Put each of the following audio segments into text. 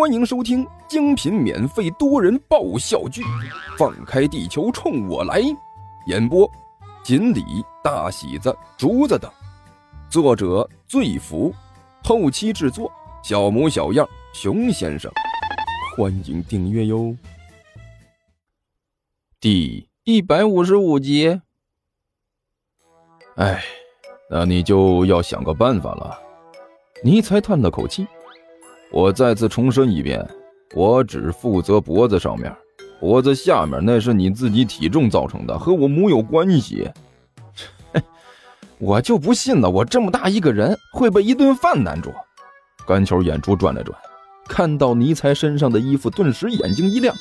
欢迎收听精品免费多人爆笑剧《放开地球冲我来》，演播：锦鲤、大喜子、竹子等，作者：醉福，后期制作：小模小样、熊先生。欢迎订阅哟。第一百五十五集。哎，那你就要想个办法了。尼才叹了口气。我再次重申一遍，我只负责脖子上面，脖子下面那是你自己体重造成的，和我木有关系。我就不信了，我这么大一个人会被一顿饭难住。甘球眼珠转了转，看到尼才身上的衣服，顿时眼睛一亮。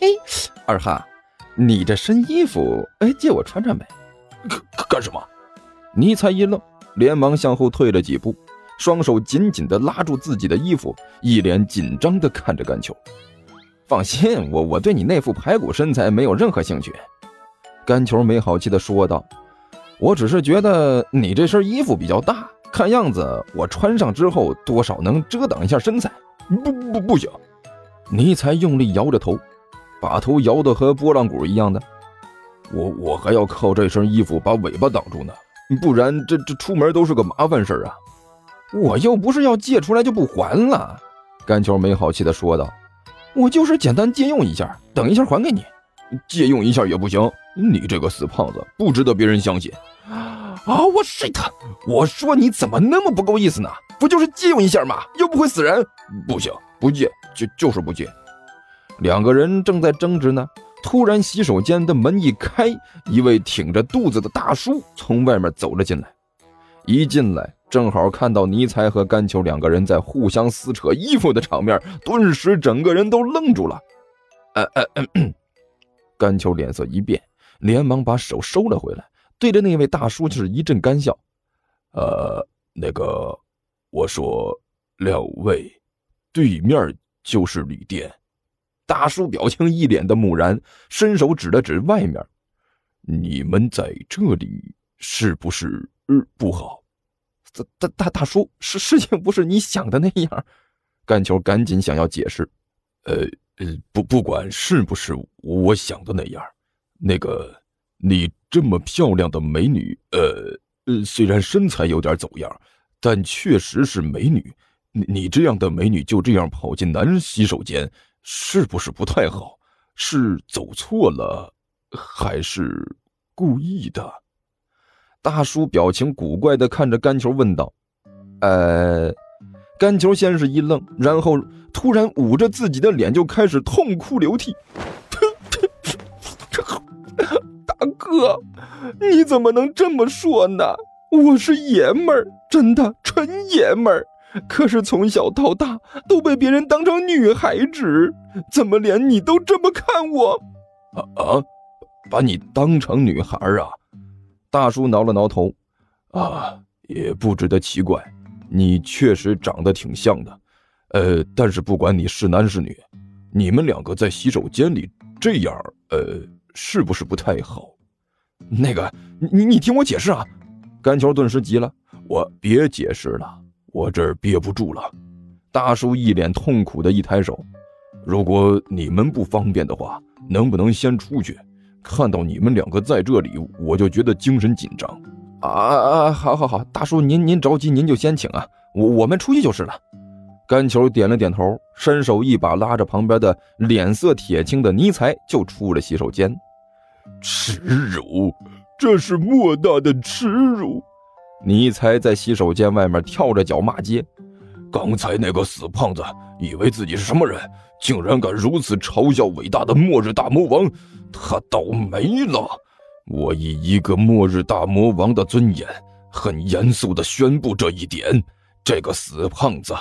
嘿，二哈，你这身衣服，哎，借我穿穿呗。干干什么？尼才一愣，连忙向后退了几步。双手紧紧地拉住自己的衣服，一脸紧张地看着甘球。放心，我我对你那副排骨身材没有任何兴趣。甘球没好气地说道：“我只是觉得你这身衣服比较大，看样子我穿上之后多少能遮挡一下身材。”不不不行！尼才用力摇着头，把头摇得和拨浪鼓一样的。我我还要靠这身衣服把尾巴挡住呢，不然这这出门都是个麻烦事啊。我又不是要借出来就不还了，甘球没好气的说道：“我就是简单借用一下，等一下还给你。借用一下也不行，你这个死胖子不值得别人相信。”啊！我 shit！我说你怎么那么不够意思呢？不就是借用一下吗？又不会死人。不行，不借就就是不借。两个人正在争执呢，突然洗手间的门一开，一位挺着肚子的大叔从外面走了进来。一进来。正好看到尼才和甘球两个人在互相撕扯衣服的场面，顿时整个人都愣住了。呃呃，甘球脸色一变，连忙把手收了回来，对着那位大叔就是一阵干笑。呃，那个，我说两位，对面就是旅店。大叔表情一脸的木然，伸手指了指外面：“你们在这里是不是嗯不好？”大大大大叔，事事情不是你想的那样。干球赶紧想要解释，呃呃，不不管是不是我想的那样，那个你这么漂亮的美女，呃呃，虽然身材有点走样，但确实是美女。你你这样的美女就这样跑进男人洗手间，是不是不太好？是走错了，还是故意的？大叔表情古怪的看着甘球问道：“呃，甘球先是一愣，然后突然捂着自己的脸就开始痛哭流涕。大哥，你怎么能这么说呢？我是爷们儿，真的纯爷们儿。可是从小到大都被别人当成女孩子，怎么连你都这么看我？啊啊，把你当成女孩啊？”大叔挠了挠头，啊，也不值得奇怪，你确实长得挺像的，呃，但是不管你是男是女，你们两个在洗手间里这样，呃，是不是不太好？那个，你你听我解释啊！甘球顿时急了，我别解释了，我这儿憋不住了。大叔一脸痛苦的一抬手，如果你们不方便的话，能不能先出去？看到你们两个在这里，我就觉得精神紧张。啊啊！好好好，大叔您您着急，您就先请啊，我我们出去就是了。甘球点了点头，伸手一把拉着旁边的脸色铁青的尼才，就出了洗手间。耻辱！这是莫大的耻辱！尼才在洗手间外面跳着脚骂街。刚才那个死胖子以为自己是什么人，竟然敢如此嘲笑伟大的末日大魔王。他倒霉了！我以一个末日大魔王的尊严，很严肃地宣布这一点：这个死胖子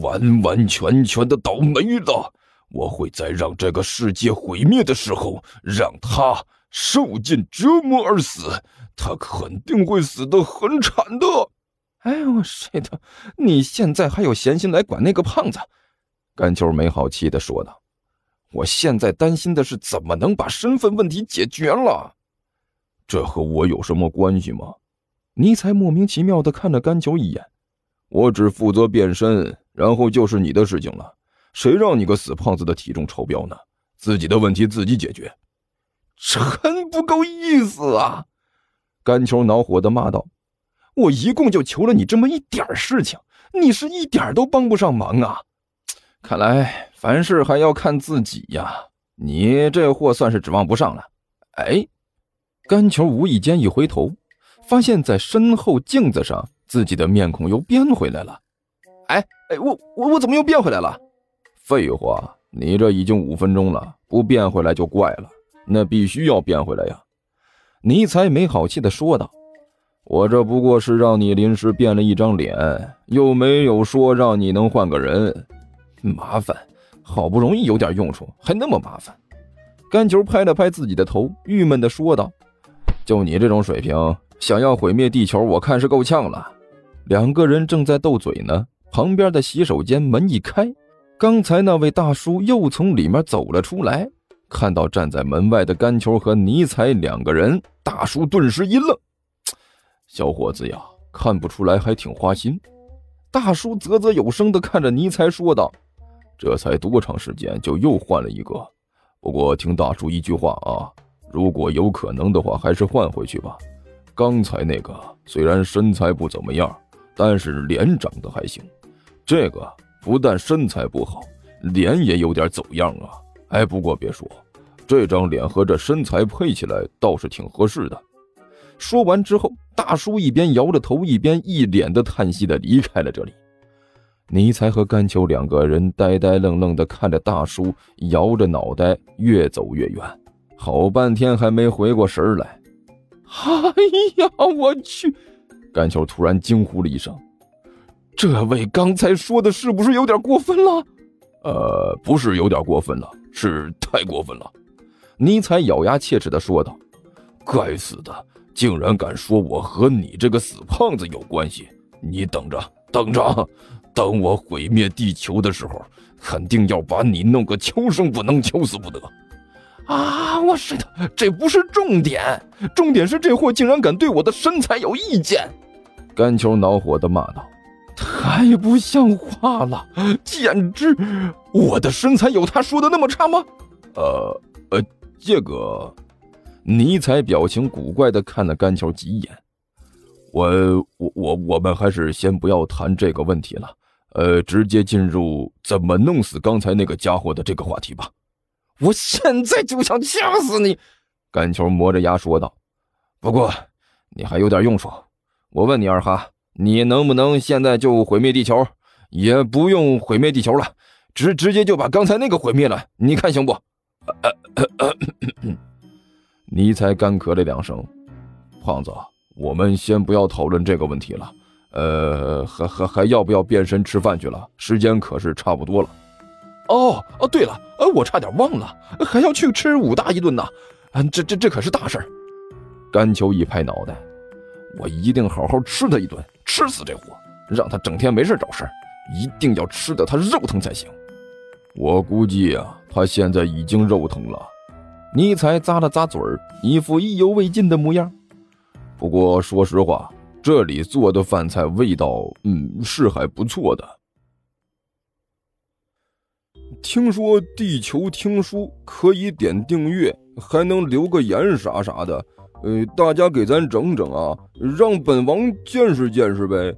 完完全全的倒霉了！我会在让这个世界毁灭的时候，让他受尽折磨而死。他肯定会死得很惨的！哎呦，我谁的？你现在还有闲心来管那个胖子？甘秋没好气地说道。我现在担心的是怎么能把身份问题解决了。这和我有什么关系吗？尼才莫名其妙的看了甘球一眼。我只负责变身，然后就是你的事情了。谁让你个死胖子的体重超标呢？自己的问题自己解决，真不够意思啊！甘球恼火的骂道：“我一共就求了你这么一点事情，你是一点都帮不上忙啊！看来凡事还要看自己呀，你这货算是指望不上了。”哎，甘球无意间一回头，发现在身后镜子上自己的面孔又变回来了。哎哎，我我我怎么又变回来了？废话。你这已经五分钟了，不变回来就怪了。那必须要变回来呀！尼采没好气地说道：“我这不过是让你临时变了一张脸，又没有说让你能换个人。麻烦，好不容易有点用处，还那么麻烦。”甘球拍了拍自己的头，郁闷地说道：“就你这种水平，想要毁灭地球，我看是够呛了。”两个人正在斗嘴呢，旁边的洗手间门一开。刚才那位大叔又从里面走了出来，看到站在门外的甘球和尼采两个人，大叔顿时一愣：“小伙子呀，看不出来还挺花心。”大叔啧啧有声地看着尼才说道：“这才多长时间，就又换了一个？不过听大叔一句话啊，如果有可能的话，还是换回去吧。刚才那个虽然身材不怎么样，但是脸长得还行，这个……”不但身材不好，脸也有点走样啊！哎，不过别说，这张脸和这身材配起来倒是挺合适的。说完之后，大叔一边摇着头，一边一脸的叹息的离开了这里。尼才和甘秋两个人呆呆愣愣的看着大叔，摇着脑袋越走越远，好半天还没回过神来。哎呀，我去！甘秋突然惊呼了一声。这位刚才说的是不是有点过分了？呃，不是有点过分了，是太过分了。尼采咬牙切齿的说道：“该死的，竟然敢说我和你这个死胖子有关系！你等着，等着，等我毁灭地球的时候，肯定要把你弄个求生不能，求死不得！”啊！我是的，这不是重点，重点是这货竟然敢对我的身材有意见！甘球恼火的骂道。太不像话了，简直！我的身材有他说的那么差吗？呃呃，这个，尼采表情古怪的看了甘球几眼。我我我，我们还是先不要谈这个问题了，呃，直接进入怎么弄死刚才那个家伙的这个话题吧。我现在就想掐死你！甘球磨着牙说道。不过你还有点用处，我问你二哈。你能不能现在就毁灭地球？也不用毁灭地球了，直直接就把刚才那个毁灭了，你看行不？尼才干咳了两声。胖子，我们先不要讨论这个问题了。呃，还还还要不要变身吃饭去了？时间可是差不多了。哦哦，对了，呃，我差点忘了，还要去吃武大一顿呢。嗯，这这这可是大事儿。甘秋一拍脑袋，我一定好好吃他一顿。吃死这货，让他整天没事找事一定要吃的他肉疼才行。我估计啊，他现在已经肉疼了。尼采咂了咂嘴儿，一副意犹未尽的模样。不过说实话，这里做的饭菜味道，嗯，是还不错的。听说地球听书可以点订阅，还能留个言啥啥的。呃，大家给咱整整啊，让本王见识见识呗。